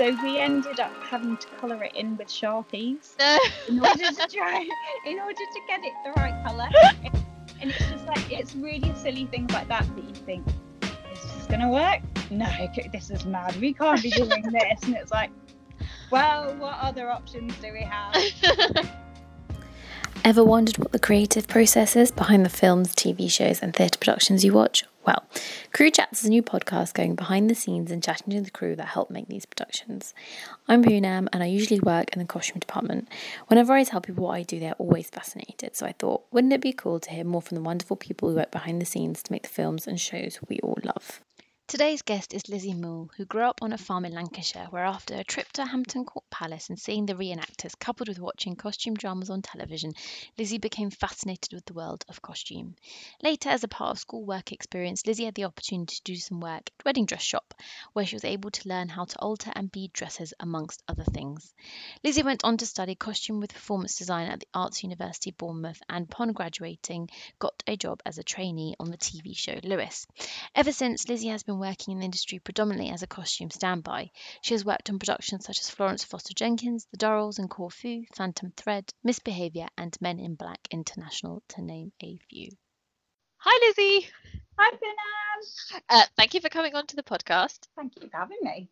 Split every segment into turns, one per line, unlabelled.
So we ended up having to colour it in with sharpies in order to try, in order to get it the right colour. And it's just like it's really silly things like that that you think, is this gonna work? No, this is mad. We can't be doing this. And it's like, well, what other options do we have?
Ever wondered what the creative process is behind the films, TV shows, and theatre productions you watch? Well, Crew Chats is a new podcast going behind the scenes and chatting to the crew that help make these productions. I'm Poonam and I usually work in the costume department. Whenever I tell people what I do, they're always fascinated. So I thought, wouldn't it be cool to hear more from the wonderful people who work behind the scenes to make the films and shows we all love?
Today's guest is Lizzie Moole, who grew up on a farm in Lancashire, where after a trip to Hampton Court Palace and seeing the reenactors, coupled with watching costume dramas on television, Lizzie became fascinated with the world of costume. Later, as a part of school work experience, Lizzie had the opportunity to do some work at Wedding Dress Shop, where she was able to learn how to alter and bead dresses, amongst other things. Lizzie went on to study costume with performance design at the Arts University Bournemouth and, upon graduating, got a job as a trainee on the TV show Lewis. Ever since, Lizzie has been working in the industry predominantly as a costume standby. She has worked on productions such as Florence Foster Jenkins, The Durrells and Corfu, Phantom Thread, Misbehaviour, and Men in Black International, to name a few. Hi, Lizzie.
Hi, Poonam.
Uh, thank you for coming on to the podcast.
Thank you for having me.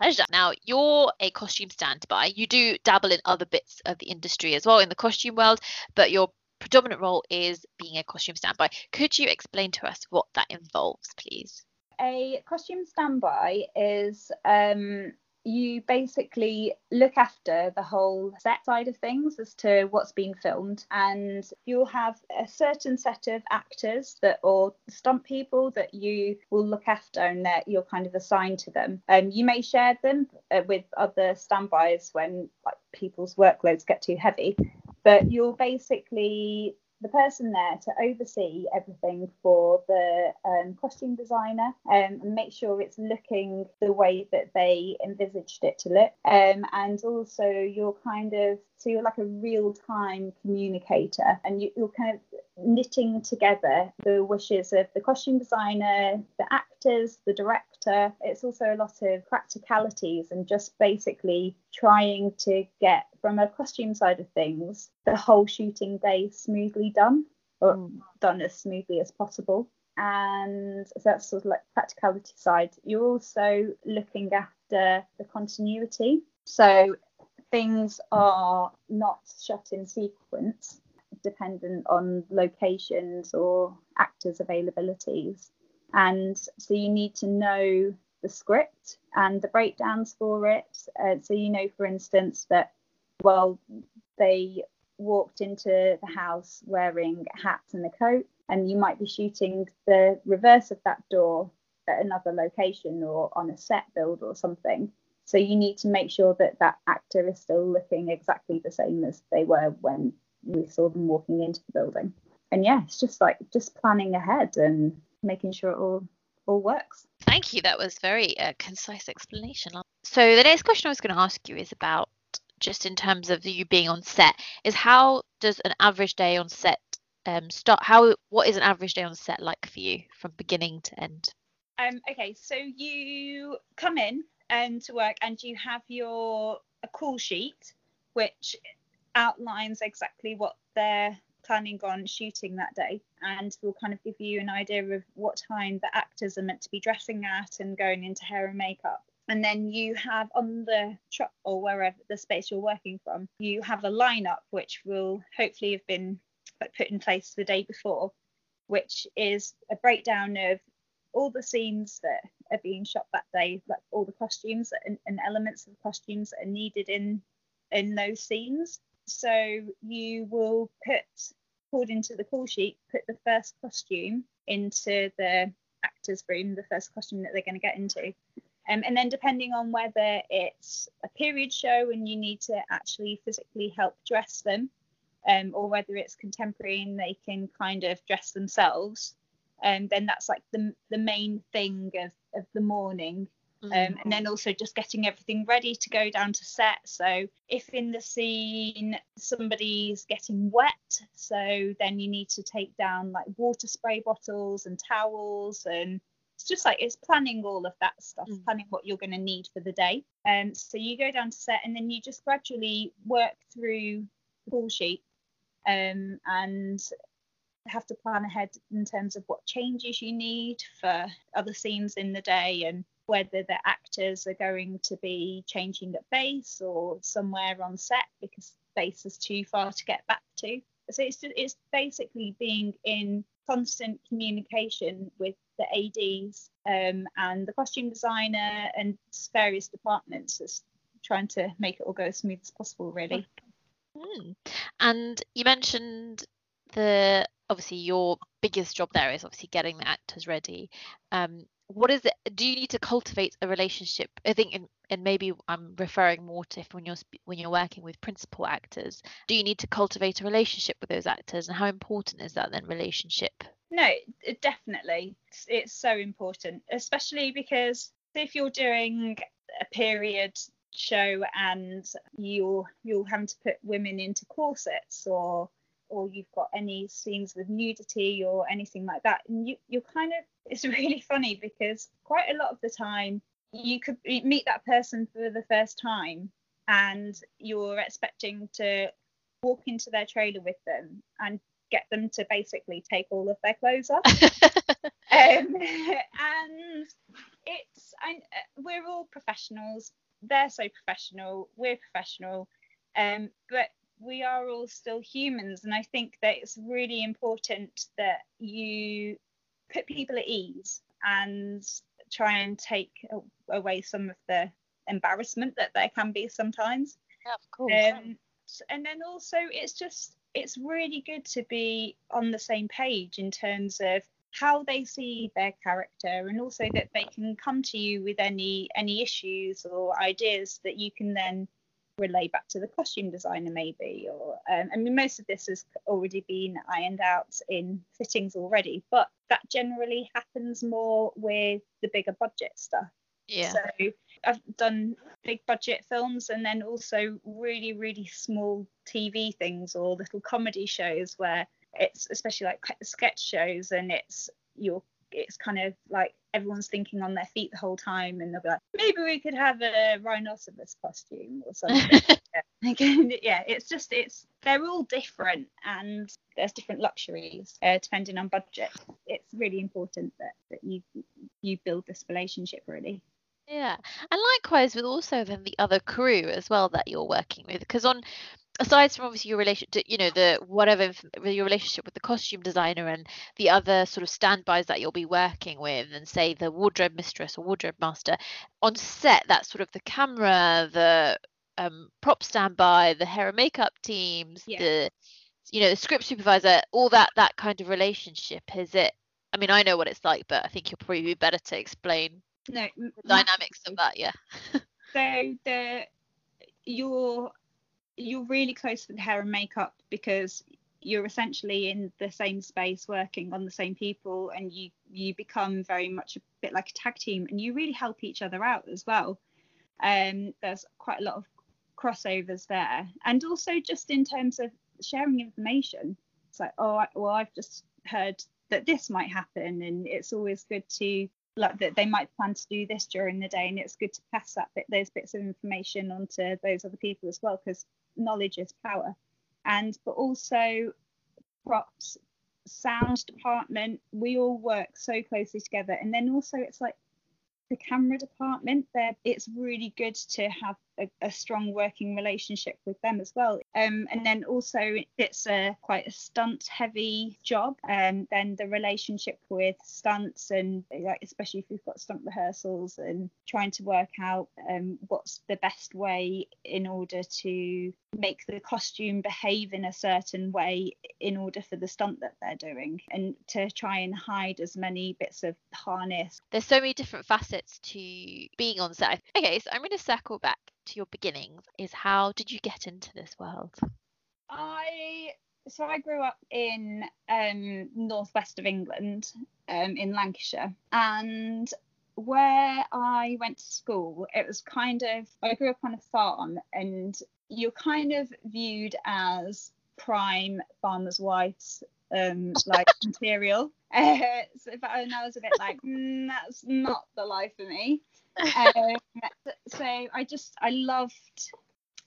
Pleasure. Now, you're a costume standby. You do dabble in other bits of the industry as well in the costume world, but your predominant role is being a costume standby. Could you explain to us what that involves, please?
A costume standby is um, you basically look after the whole set side of things as to what's being filmed, and you'll have a certain set of actors that or stunt people that you will look after, and that you're kind of assigned to them. Um, you may share them uh, with other standbys when like people's workloads get too heavy, but you'll basically the person there to oversee everything for the um, costume designer um, and make sure it's looking the way that they envisaged it to look. Um, and also, you're kind of so you're like a real time communicator and you, you're kind of knitting together the wishes of the costume designer, the actors, the director. It's also a lot of practicalities and just basically trying to get from a costume side of things the whole shooting day smoothly done or mm. done as smoothly as possible. And so that's sort of like practicality side. You're also looking after the continuity. So things are not shot in sequence, dependent on locations or actors' availabilities. And so you need to know the script and the breakdowns for it. Uh, so you know, for instance, that well, they walked into the house wearing hats and a coat, and you might be shooting the reverse of that door at another location or on a set build or something. So you need to make sure that that actor is still looking exactly the same as they were when we saw them walking into the building. And yeah, it's just like just planning ahead and making sure it all all works.
Thank you. That was very uh, concise explanation. So the next question I was going to ask you is about just in terms of you being on set is how does an average day on set um, start how what is an average day on set like for you from beginning to end?
Um, okay so you come in and to work and you have your a call sheet which outlines exactly what they're planning on shooting that day and will kind of give you an idea of what time the actors are meant to be dressing at and going into hair and makeup and then you have on the truck or wherever the space you're working from you have a lineup which will hopefully have been put in place the day before which is a breakdown of all the scenes that are being shot that day like all the costumes and, and elements of the costumes that are needed in in those scenes. So you will put according to the call sheet put the first costume into the actors room the first costume that they're going to get into um, and then depending on whether it's a period show and you need to actually physically help dress them, um, or whether it's contemporary and they can kind of dress themselves, um, then that's like the, the main thing of, of the morning. Um, mm-hmm. and then also just getting everything ready to go down to set. So if in the scene somebody's getting wet, so then you need to take down like water spray bottles and towels and it's just like it's planning all of that stuff,
Mm.
planning what you're going to need for the day. Um, so you go down to set and then you just gradually work through the call sheet um, and have to plan ahead in terms of what changes you need for other scenes in the day and whether the actors are going to be changing at base or somewhere on set because base is too far to get back to. So it's it's basically being in constant communication with the ADs um, and the costume designer and various departments, just trying to make it all go as smooth as possible, really.
Mm. And you mentioned the obviously your biggest job there is obviously getting the actors ready. Um, what is it? Do you need to cultivate a relationship? I think, in, and maybe I'm referring more to when you're when you're working with principal actors, do you need to cultivate a relationship with those actors, and how important is that then relationship?
No, it- definitely. It's, it's so important, especially because if you're doing a period show and you're you're having to put women into corsets or or you've got any scenes with nudity or anything like that and you you're kind of it's really funny because quite a lot of the time you could meet that person for the first time and you're expecting to walk into their trailer with them and get them to basically take all of their clothes off. Um, and it's I, we're all professionals. They're so professional. We're professional. Um, but we are all still humans. And i think that it's really important that you put people at ease and try and take away some of the embarrassment that there can be sometimes.
Yeah, of course.
um, and then also it's just it's really good to be on the same page in terms of how they see their character and also that they can come to you with any any issues or ideas that you can then relay back to the costume designer maybe or um, i mean most of this has already been ironed out in fittings already but that generally happens more with the bigger budget stuff
yeah.
so I've done big budget films and then also really, really small TV things or little comedy shows where it's especially like sketch shows and it's you're it's kind of like everyone's thinking on their feet the whole time and they'll be like maybe we could have a rhinoceros costume or something. Yeah. Again, yeah it's just it's they're all different and there's different luxuries uh, depending on budget. It's really important that, that you you build this relationship really
Yeah, and likewise with also then the other crew as well that you're working with, because on aside from obviously your relation to you know the whatever your relationship with the costume designer and the other sort of standbys that you'll be working with, and say the wardrobe mistress or wardrobe master, on set that's sort of the camera, the um, prop standby, the hair and makeup teams,
Yeah.
the you know the script supervisor, all that that kind of relationship. Is it? I mean, I know what it's like, but I think you'll probably be better to explain
no
the dynamics of that. Yeah.
so the you're you're really close with hair and makeup because you're essentially in the same space working on the same people and you you become very much a bit like a tag team and you really help each other out as well um there's quite a lot of crossovers there and also just in terms of sharing information it's like oh well i've just heard that this might happen and it's always good to like that they might plan to do this during the day and it's good to pass that bit those bits of information onto those other people as well because knowledge is power. And but also props sound department we all work so closely together. And then also it's like the camera department there it's really good to have a, a strong working relationship with them as well. Um, and then also it's a quite a stunt heavy job. And then the relationship with stunts and like especially if you've got stunt rehearsals and trying to work out um, what's the best way in order to make the costume behave in a certain way in order for the stunt that they're doing and to try and hide as many bits of harness.
There's so many different facets to being on set. Okay, so I'm going to circle back to your beginnings. Is how did you get into this world?
I so I grew up in um, northwest of England, um, in Lancashire, and where I went to school, it was kind of I grew up on a farm, and you're kind of viewed as prime farmers' wives um, like material. Uh, so, and I was a bit like, mm, that's not the life for me. Um, so I just I loved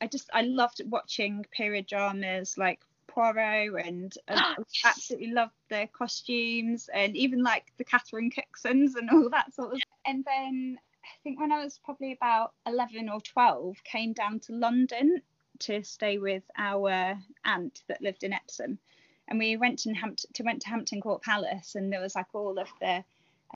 I just I loved watching period dramas like Poirot and, and absolutely loved their costumes and even like the Catherine Cooksons and all that sort of. And then I think when I was probably about 11 or 12, came down to London to stay with our aunt that lived in Epsom, and we went to Hampton to went to Hampton Court Palace, and there was like all of the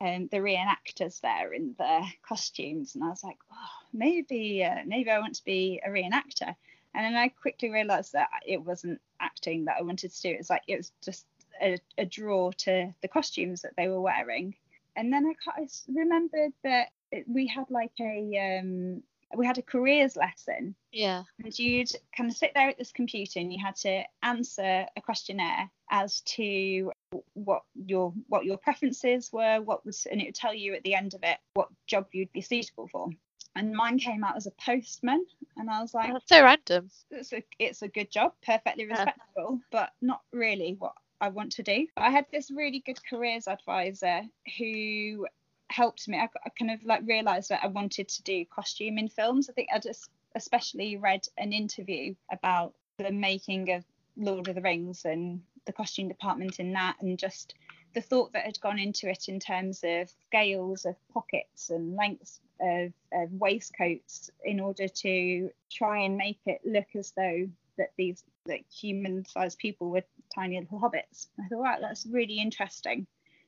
um, the reenactors there in the costumes, and I was like, oh, maybe uh, maybe I want to be a reenactor. And then I quickly realised that it wasn't acting that I wanted to do. It was like it was just a, a draw to the costumes that they were wearing. And then I, I remembered that we had like a um, we had a careers lesson.
Yeah.
And you'd kind of sit there at this computer and you had to answer a questionnaire as to what your what your preferences were, what was and it would tell you at the end of it what job you'd be suitable for. And mine came out as a postman, and I was like,
That's so random.
It's a it's a good job, perfectly respectable, yeah. but not really what I want to do. I had this really good careers advisor who helped me. I, I kind of like realised that I wanted to do costume in films. I think I just especially read an interview about the making of Lord of the Rings and the costume department in that, and just the thought that had gone into it in terms of scales of pockets and lengths of, of waistcoats in order to try and make it look as though that these like human-sized people were tiny little hobbits. I thought, wow, that's really interesting.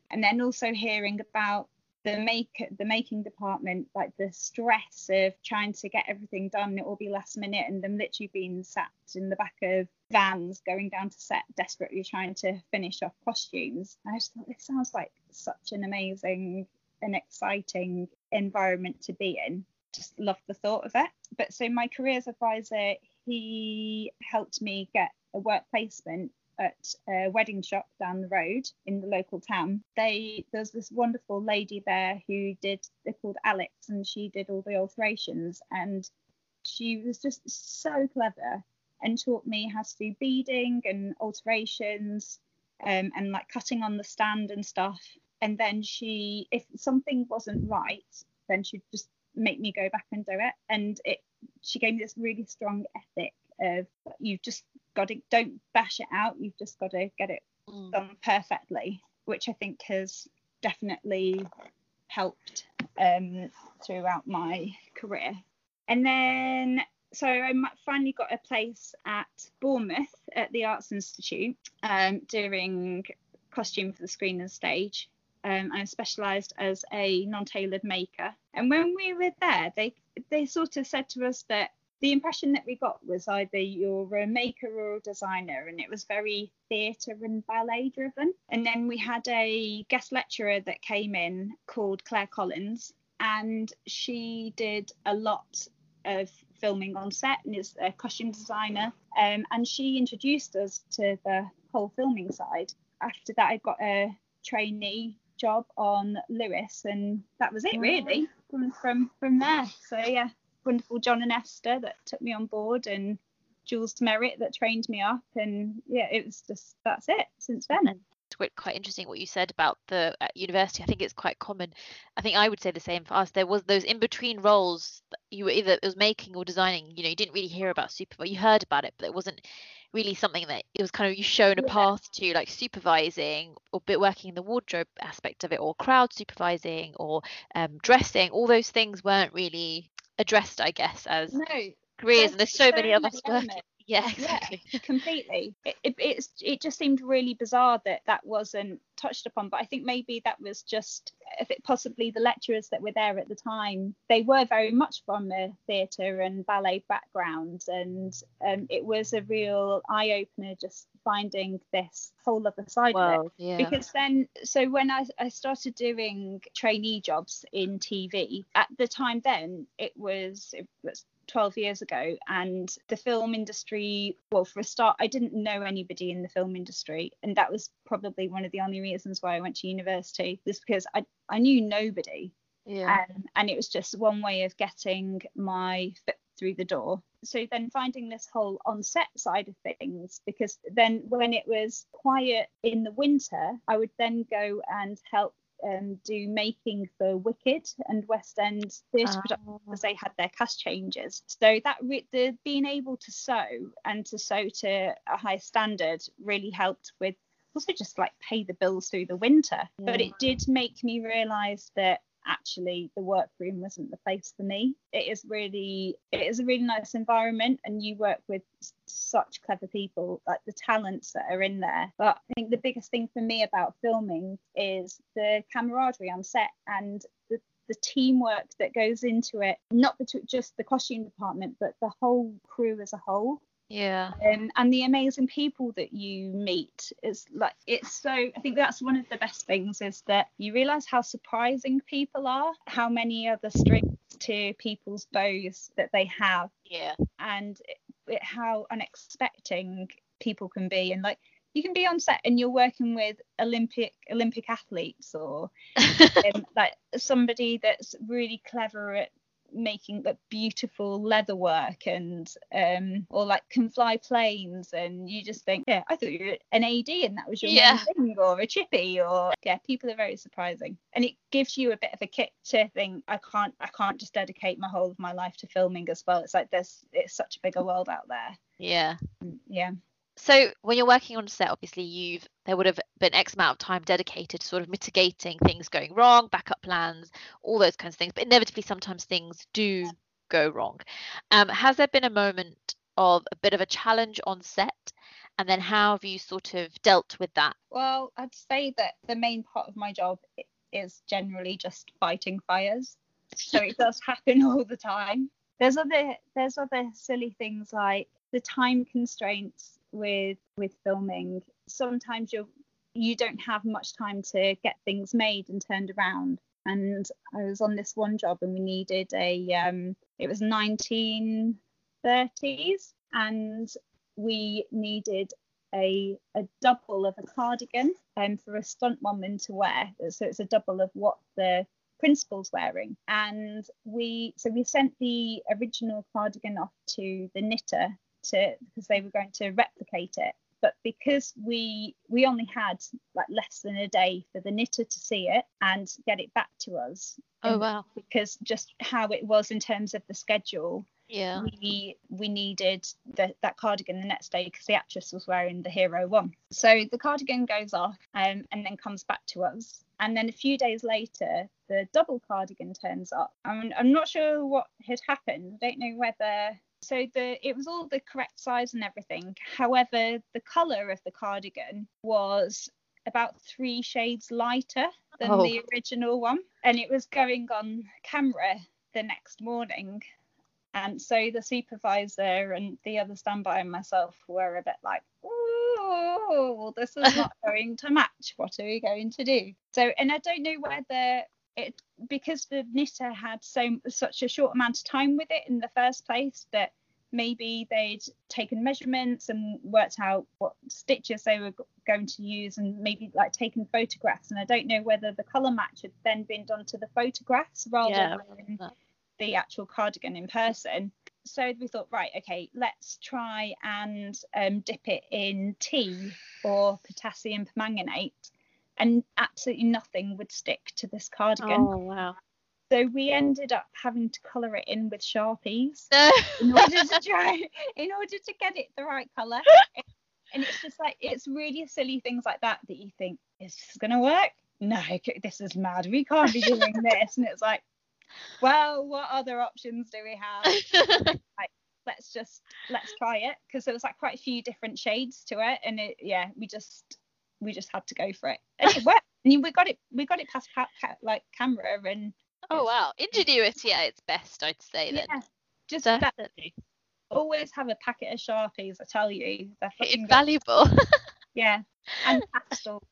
And then also hearing about the make the making department like the stress of trying to get everything done it will be last minute and them literally being sat in the back of vans going down to set desperately trying to finish off costumes. I just thought this sounds like such an amazing and exciting environment to be in. Just love the thought of it. But so my careers advisor he helped me get a work placement at a wedding shop down the road in the local town. They there's this wonderful lady there who did they're called Alex and she did all the alterations and she was just so clever and taught me how to do beading and alterations um, and like cutting on the stand and stuff. And then she, if something wasn't right, then she'd just make me go back and do it. And it, she gave me this really strong ethic of you just got to don't bash it out. You've just got to get it mm. done perfectly, which I think has definitely helped um, throughout my career. And then so I finally got a place at Bournemouth at the Arts Institute um, doing costume for the screen and stage. Um, I specialised as a non-tailored maker. And when we were there, they they sort of said to us that the impression that we got was either you're a maker or a designer, and it was very theatre and ballet driven. And then we had a guest lecturer that came in called Claire Collins, and she did a lot of filming on set and is a costume designer. Um, and she introduced us to the whole filming side. After that, I got a trainee job on Lewis, and that was it really from from from there. So yeah, wonderful John and Esther that took me on board and Jules Merritt that trained me up and yeah it was just that's it since then
it's quite interesting what you said about the university. I think it's quite common. I think I would say the same for us. There was those in between roles. You were either it was making or designing. You know, you didn't really hear about supervisor. You heard about it, but it wasn't really something that it was kind of you shown a yeah. path to, like supervising or bit working in the wardrobe aspect of it, or crowd supervising, or um, dressing. All those things weren't really addressed, I guess, as
no,
careers. And there's so, so many of us working. Yeah, exactly.
Yeah, completely. It, it, it's, it just seemed really bizarre that that wasn't touched upon. But I think maybe that was just, if it possibly the lecturers that were there at the time, they were very much from a theatre and ballet background. And um, it was a real eye opener just finding this whole other side of it. Yeah. Because then, so when I, I started doing trainee jobs in TV, at the time then, it was, it was 12 years ago and the film industry well for a start i didn't know anybody in the film industry and that was probably one of the only reasons why i went to university was because i, I knew nobody
yeah.
Um, and it was just one way of getting my foot through the door. So then finding this whole on set side of things, because then when it was quiet in the winter, I would then go and help um, do making for Wicked and West End theatre productions because they had their cast changes. So that re- the being able to sew and to sew to a high standard really helped with also just like pay the bills through the winter.
Yeah.
But it did make me realise that actually the workroom wasn't the place for me. It is really it is a really nice environment and you work with such clever people, like the talents that are in there. But I think the biggest thing for me about filming is the camaraderie on set and the the teamwork that goes into it, not between just the costume department, but the whole crew as a whole
Yeah.
um, and the amazing people that you meet is like it's so i think that's one of the best things is that you realize how surprising people are how many other strings to people's bows that they have
Yeah.
and it, it- how unexpecting people can be and like you can be on set and you're working with olympic olympic athletes or um, like somebody that's really clever at making like beautiful leather work and um or like can fly planes and you just think yeah i thought you were an ad and that was your
Yeah.
thing or a chippy or yeah people are very surprising and it gives you a bit of a kick to think i can't i can't just dedicate my whole of my life to filming as well it's like there's it's such a bigger world out there
yeah.
yeah
So when you're working on set, obviously you've there would have been X amount of time dedicated to sort of mitigating things going wrong, backup plans, all those kinds of things. But inevitably, sometimes things do go wrong. Um, has there been a moment of a bit of a challenge on set, and then how have you sort of dealt with that?
Well, I'd say that the main part of my job is generally just fighting fires. So it does happen all the time. There's other there's other silly things like the time constraints with with filming. Sometimes you you don't have much time to get things made and turned around. And I was on this one job and we needed a um it was 1930s and we needed a a double of a cardigan um, for a stunt woman to wear. So it's a double of what the principal's wearing. And we so we sent the original cardigan off to the knitter to because they were going to replicate it. But because we we only had like less than a day for the knitter to see it and get it back to us.
Oh wow,
Because just how it was in terms of the schedule,
yeah,
we we needed the, that cardigan the next day because the actress was wearing the hero one. So the cardigan goes off um, and then comes back to us. And then a few days later the double cardigan turns up. I'm, I'm not sure what had happened. I don't know whether so the it was all the correct size and everything however the color of the cardigan was about three shades lighter than
Oh.
the original one and it was going on camera the next morning and so the supervisor and the other standby and myself were a bit like, oh, this is not going to match. What are we going to do? So, and I don't know whether it because the knitter had so such a short amount of time with it in the first place that maybe they'd taken measurements and worked out what stitches they were going to use and maybe like taken photographs and i don't know whether the color match had then been done to the photographs rather
Yeah,
than the actual cardigan in person. So we thought, right, okay, let's try and um, dip it in tea or potassium permanganate, and absolutely nothing would stick to this cardigan.
oh wow.
So we ended up having to colour it in with sharpies in order to try, in order to get it the right colour. And it's just like it's really silly things like that that you think is this going to work? No, this is mad. We can't be doing this. And it's like, well, what other options do we have? let's just let's try it because there was like quite a few different shades to it and it yeah we just we just had to go for it and it worked and we got it we got it past ca- ca- like camera and
oh wow, ingenuity at its best, I'd say then.
yeah just
Definitely.
always have a packet of sharpies i tell you they're good.
Invaluable.
yeah and pastels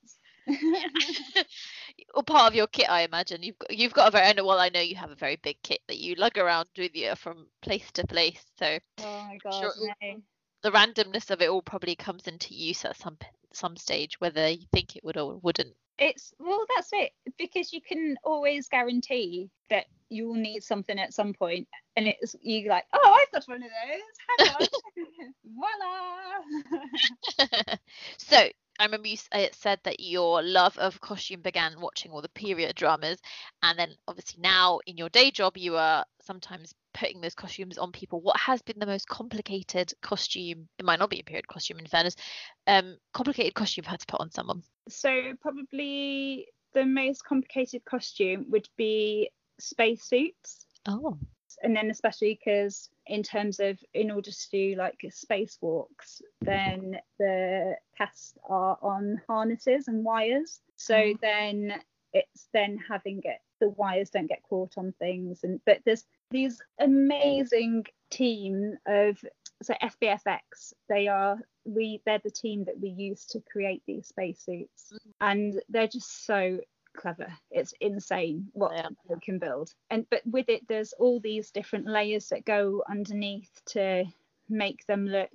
or part of your kit, I imagine. You've got you've got a very well, I know you have a very big kit that you lug around with you from place to place. So
oh my god
Sure.
no.
the randomness of it all probably comes into use at some some stage, whether you think it would or wouldn't.
It's well that's it because you can always guarantee that you will need something at some point, and it's you like, oh, I've got one of those. Hang on, voila.
so I remember you uh, said that your love of costume began watching all the period dramas, and then obviously now in your day job you are sometimes putting those costumes on people. What has been the most complicated costume? It might not be a period costume, in fairness. Um, complicated costume you've had to put on someone.
So probably the most complicated costume would be spacesuits.
Oh.
And then especially because in terms of in order to do like spacewalks, then the cast are on harnesses and wires. So oh. then it's then having it the wires don't get caught on things and but there's these amazing team of so FBFX they are we they're the team that we use to create these spacesuits mm-hmm. and they're just so clever. It's insane what yeah. they can build. And but with it, there's all these different layers that go underneath to make them look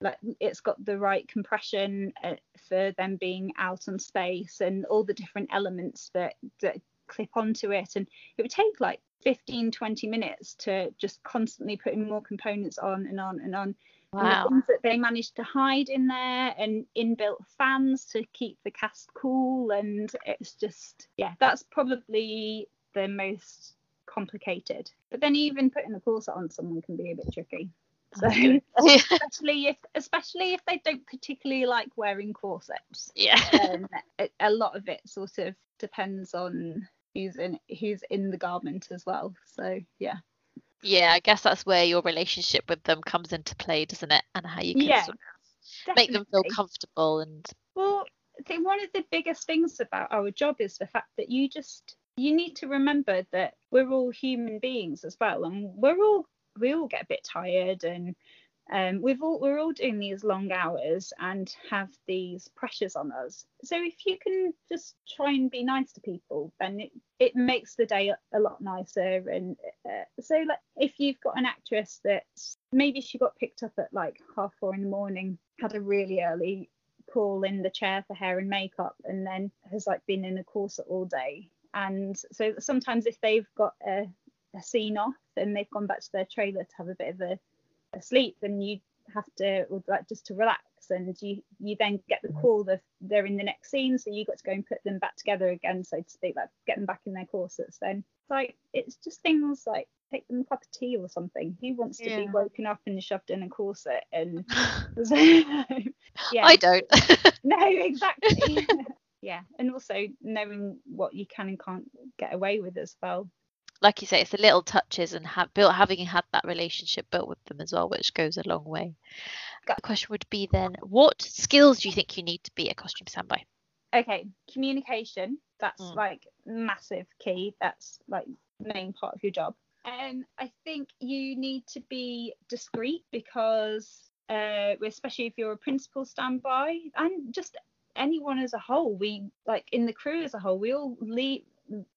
like it's got the right compression uh, for them being out on space and all the different elements that that clip onto it and it would take like 15 20 minutes to just constantly putting more components on and on and on
Wow.
And the things that they managed to hide in there and inbuilt fans to keep the cast cool. And it's just, yeah, that's probably the most complicated. But then even putting the corset on someone can be a bit tricky. So especially if especially if they don't particularly like wearing corsets.
Yeah.
Um, a, a lot of it sort of depends on who's in who's in the garment as well. So yeah
yeah, I guess that's where your relationship with them comes into play, doesn't it? And how you can
yeah,
sort of make them feel comfortable and
well, I think one of the biggest things about our job is the fact that you just you need to remember that we're all human beings as well and we're all we all get a bit tired and um, we've all we're all doing these long hours and have these pressures on us. So if you can just try and be nice to people, then it, it makes the day a lot nicer. And uh, so like if you've got an actress that maybe she got picked up at like half four in the morning, had a really early call in the chair for hair and makeup, and then has like been in a corset all day. And so sometimes if they've got a, a scene off and they've gone back to their trailer to have a bit of a asleep and you have to like just to relax and you you then get the mm-hmm. call that they're in the next scene so you got to go and put them back together again so to speak like get them back in their corsets then. Like it's just things like take them a cup of tea or something. Who wants to yeah. be woken up and shoved in a corset and
yeah. I don't.
No exactly. Yeah and also knowing what you can and can't get away with as well
like you say, it's the little touches and have built having had that relationship built with them as well, which goes a long way. The question would be then, what skills do you think you need to be a costume standby?
Okay, communication. That's mm. like massive key. That's like main part of your job. And I think you need to be discreet because, uh, especially if you're a principal standby and just anyone as a whole, we like in the crew as a whole, we all lean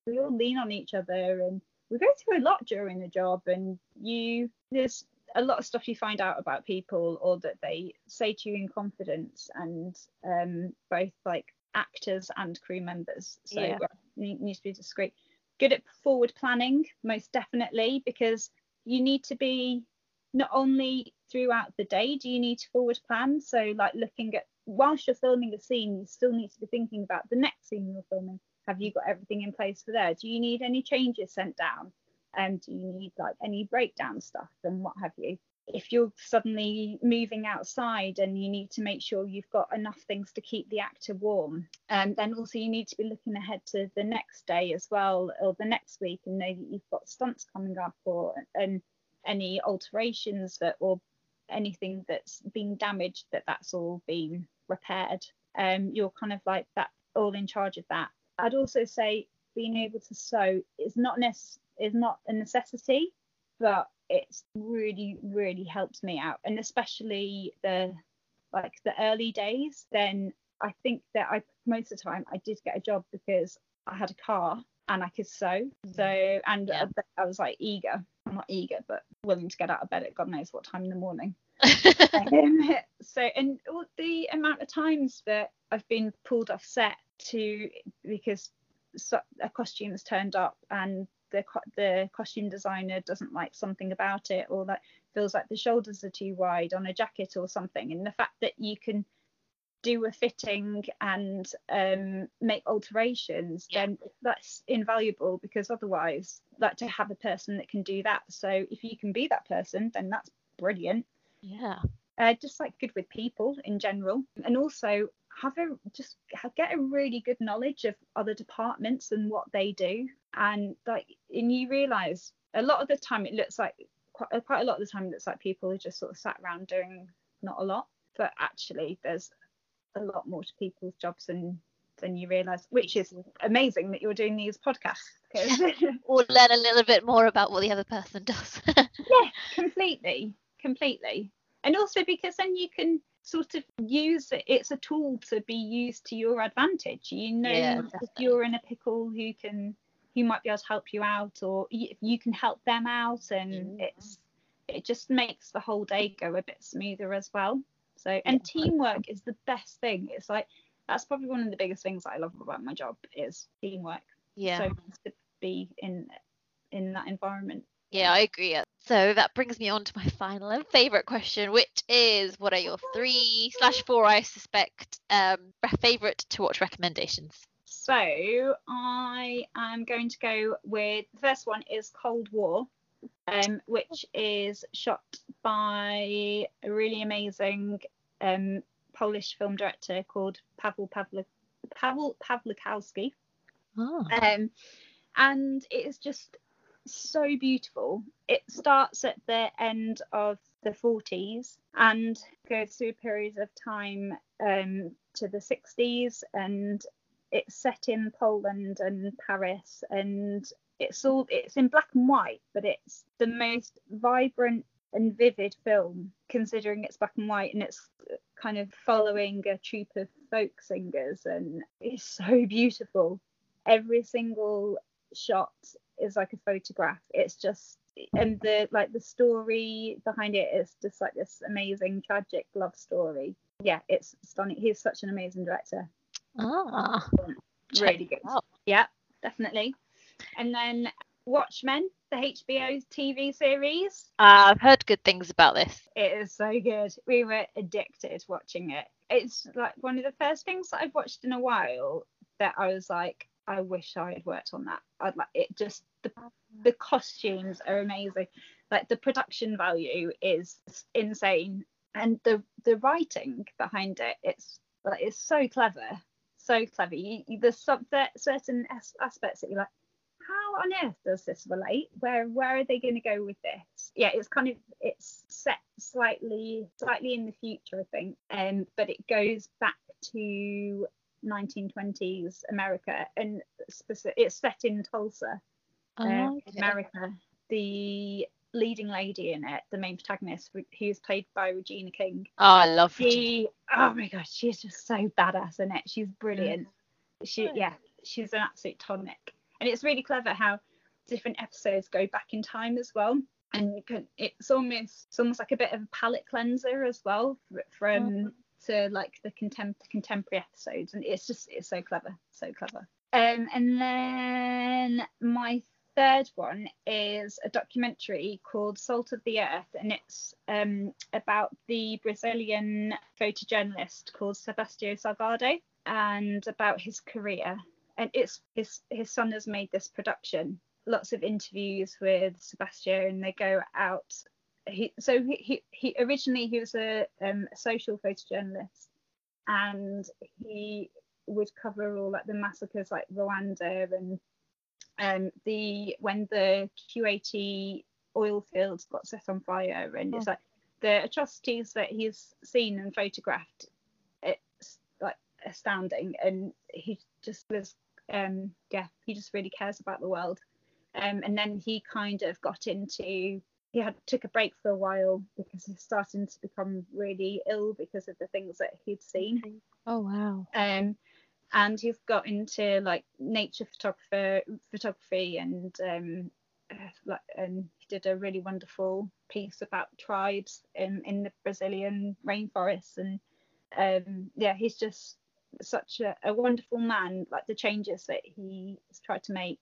we all lean on each other and we go through a lot during the job and you there's a lot of stuff you find out about people or that they say to you in confidence and um, both like actors and crew members. So yeah. you need to be discreet. Good at forward planning most definitely because you need to be not only throughout the day do you need to forward plan so like looking at whilst you're filming a scene you still need to be thinking about the next scene you're filming have you got everything in place for there? Do you need any changes sent down? And do you need like any breakdown stuff and what have you? If you're suddenly moving outside and you need to make sure you've got enough things to keep the actor warm, um, then also you need to be looking ahead to the next day as well or the next week and know that you've got stunts coming up or and any alterations that or anything that's been damaged that that's all been repaired. Um, you're kind of like that all in charge of that I'd also say being able to sew is not nece- is not a necessity, but it's really really helped me out, and especially the like the early days. Then I think that I most of the time I did get a job because I had a car and I could sew. So and yeah. I was like eager, I'm not eager, but willing to get out of bed at God knows what time in the morning. um, so and the amount of times that I've been pulled off set to because a costume has turned up and the the costume designer doesn't like something about it or that feels like the shoulders are too wide on a jacket or something. And the fact that you can do a fitting and um, make alterations yeah. then that's invaluable because otherwise like to have a person that can do that. So if you can be that person then that's brilliant.
Yeah.
Uh, just like good with people in general. And also have a just get a really good knowledge of other departments and what they do. And like and you realize a lot of the time it looks like quite, uh, quite a lot of the time it looks like people are just sort of sat around doing not a lot. But actually there's a lot more to people's jobs than than you realize which is amazing that you're doing these podcasts.
Or learn a little bit more about what the other person does.
Yeah completely. Completely. And also because then you can sort of use it it's a tool to be used to your advantage. You know yeah, if you're in a pickle who can who might be able to help you out or if you can help them out and mm-hmm. it's it just makes the whole day go a bit smoother as well. So and yeah. teamwork is the best thing. It's like that's probably one of the biggest things i love about my job is teamwork.
Yeah.
So to be in in that environment
yeah i agree so that brings me on to my final and favorite question, which is what are your three slash four, I suspect, um, favorite to watch recommendations?
So I am going to go with the first one is Cold War, um, which is shot by a really amazing um, Polish film director called Paweł Pawlik- Paweł Pawlikowski.
Oh.
Um, and it is just so beautiful. It starts at the end of the 40s and goes through periods of time um, to the 60s, and it's set in Poland and Paris, and it's all it's in black and white, but it's the most vibrant and vivid film considering it's black and white and it's kind of following a troupe of folk singers and it's so beautiful every single shot is like a photograph. It's just and the like the story behind it is just like this amazing tragic love story. Yeah, it's stunning. He's such an amazing director.
Ah,
really good. Yeah, definitely. And then Watchmen, the HBO TV series.
Uh, I've heard good things about this.
It is so good. We were addicted watching it. It's like one of the first things that I've watched in a while that I was like, I wish I had worked on that. I'd like it just the the costumes are amazing. Like the production value is insane and the the writing behind it it's like it's so clever. So clever. You, you, there's some certain aspects that you're like how on earth does this relate? Where where are they going to go with this? Yeah, it's kind of it's set slightly slightly in the future, I think, um, but it goes back to 1920s America, and specific, it's set in Tulsa,
oh, uh.
America. The leading lady in it, the main protagonist, who's played by Regina King.
Oh, I love
she. Oh my gosh, she's just so badass in it. She's brilliant. Mm. She, yeah, she's an absolute tonic, and it's really clever how different episodes go back in time as well. And you can, it's almost, it's almost like a bit of a palate cleanser as well from mm to like the contem- contemporary episodes, and it's just it's so clever, so clever. Um, and then my third one is a documentary called Salt of the Earth, and it's um, about the Brazilian photojournalist called Sebastião Salgado and about his career. And it's his his son has made this production. Lots of interviews with Sebastião, and they go out he so he, he, he originally he was a, um, a social photojournalist and he would cover all like the massacres like Rwanda and um the when the Kuwait oil fields got set on fire and oh. it's like the atrocities that he's seen and photographed it's like astounding and he just was um yeah he just really cares about the world um and then he kind of got into he had took a break for a while because he's starting to become really ill because of the things that he'd seen.
Oh wow.
Um, and he's got into like nature photographer photography and um, uh, like and he did a really wonderful piece about tribes in in the Brazilian rainforests and um, yeah he's just such a, a wonderful man, like the changes that he has tried to make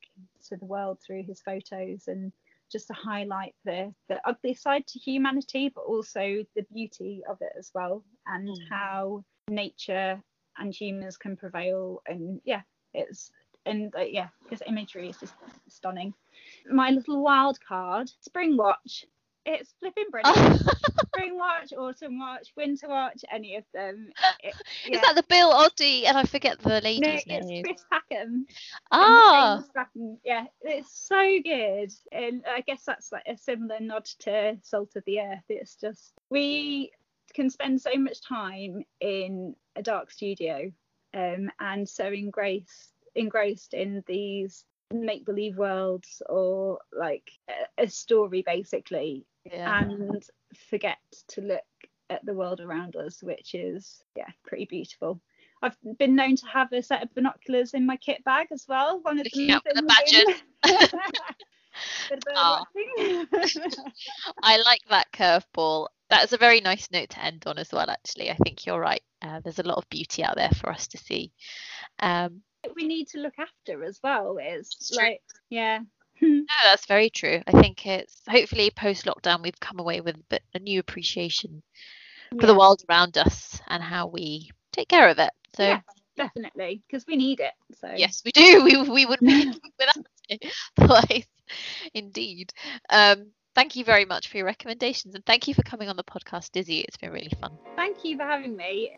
to the world through his photos and just to highlight the the ugly side to humanity, but also the beauty of it as well, and mm. how nature and humans can prevail. And yeah, it's and uh, yeah, his imagery is just stunning. My little wild card, Spring Watch. It's flipping brilliant. Spring watch, autumn watch, winter watch, any of them. It,
yeah. Is that the Bill Oddie and I forget the lady's
no,
name?
It's Chris Packham.
Ah.
Yeah, it's so good. And I guess that's like a similar nod to Salt of the Earth. It's just we can spend so much time in a dark studio um, and so engrossed engrossed in these make believe worlds or like a, a story basically yeah. and forget to look at the world around us which is yeah pretty beautiful I've been known to have a set of binoculars in my kit bag as well.
One of Looking out for the badgers. oh. I like that curveball. That's a very nice note to end on as well. Actually, I think you're right. Uh, there's a lot of beauty out there for us to see. Um,
we need to look after as well. Is like yeah.
no, that's very true. I think it's hopefully post lockdown we've come away with a, bit, a new appreciation for the world around us and how we take care of it. So
yes, definitely because we need it. So
yes, we do. We we would be without it. Otherwise, indeed. Um, thank you very much for your recommendations and thank you for coming on the podcast, Dizzy. It's been really fun.
Thank you for having me.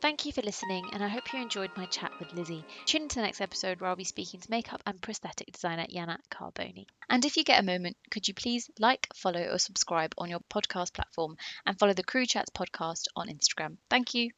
Thank you for listening, and I hope you enjoyed my chat with Lizzie. Tune into the next episode where I'll be speaking to makeup and prosthetic designer Yana Carboni. And if you get a moment, could you please like, follow, or subscribe on your podcast platform and follow the Crew Chats podcast on Instagram? Thank you.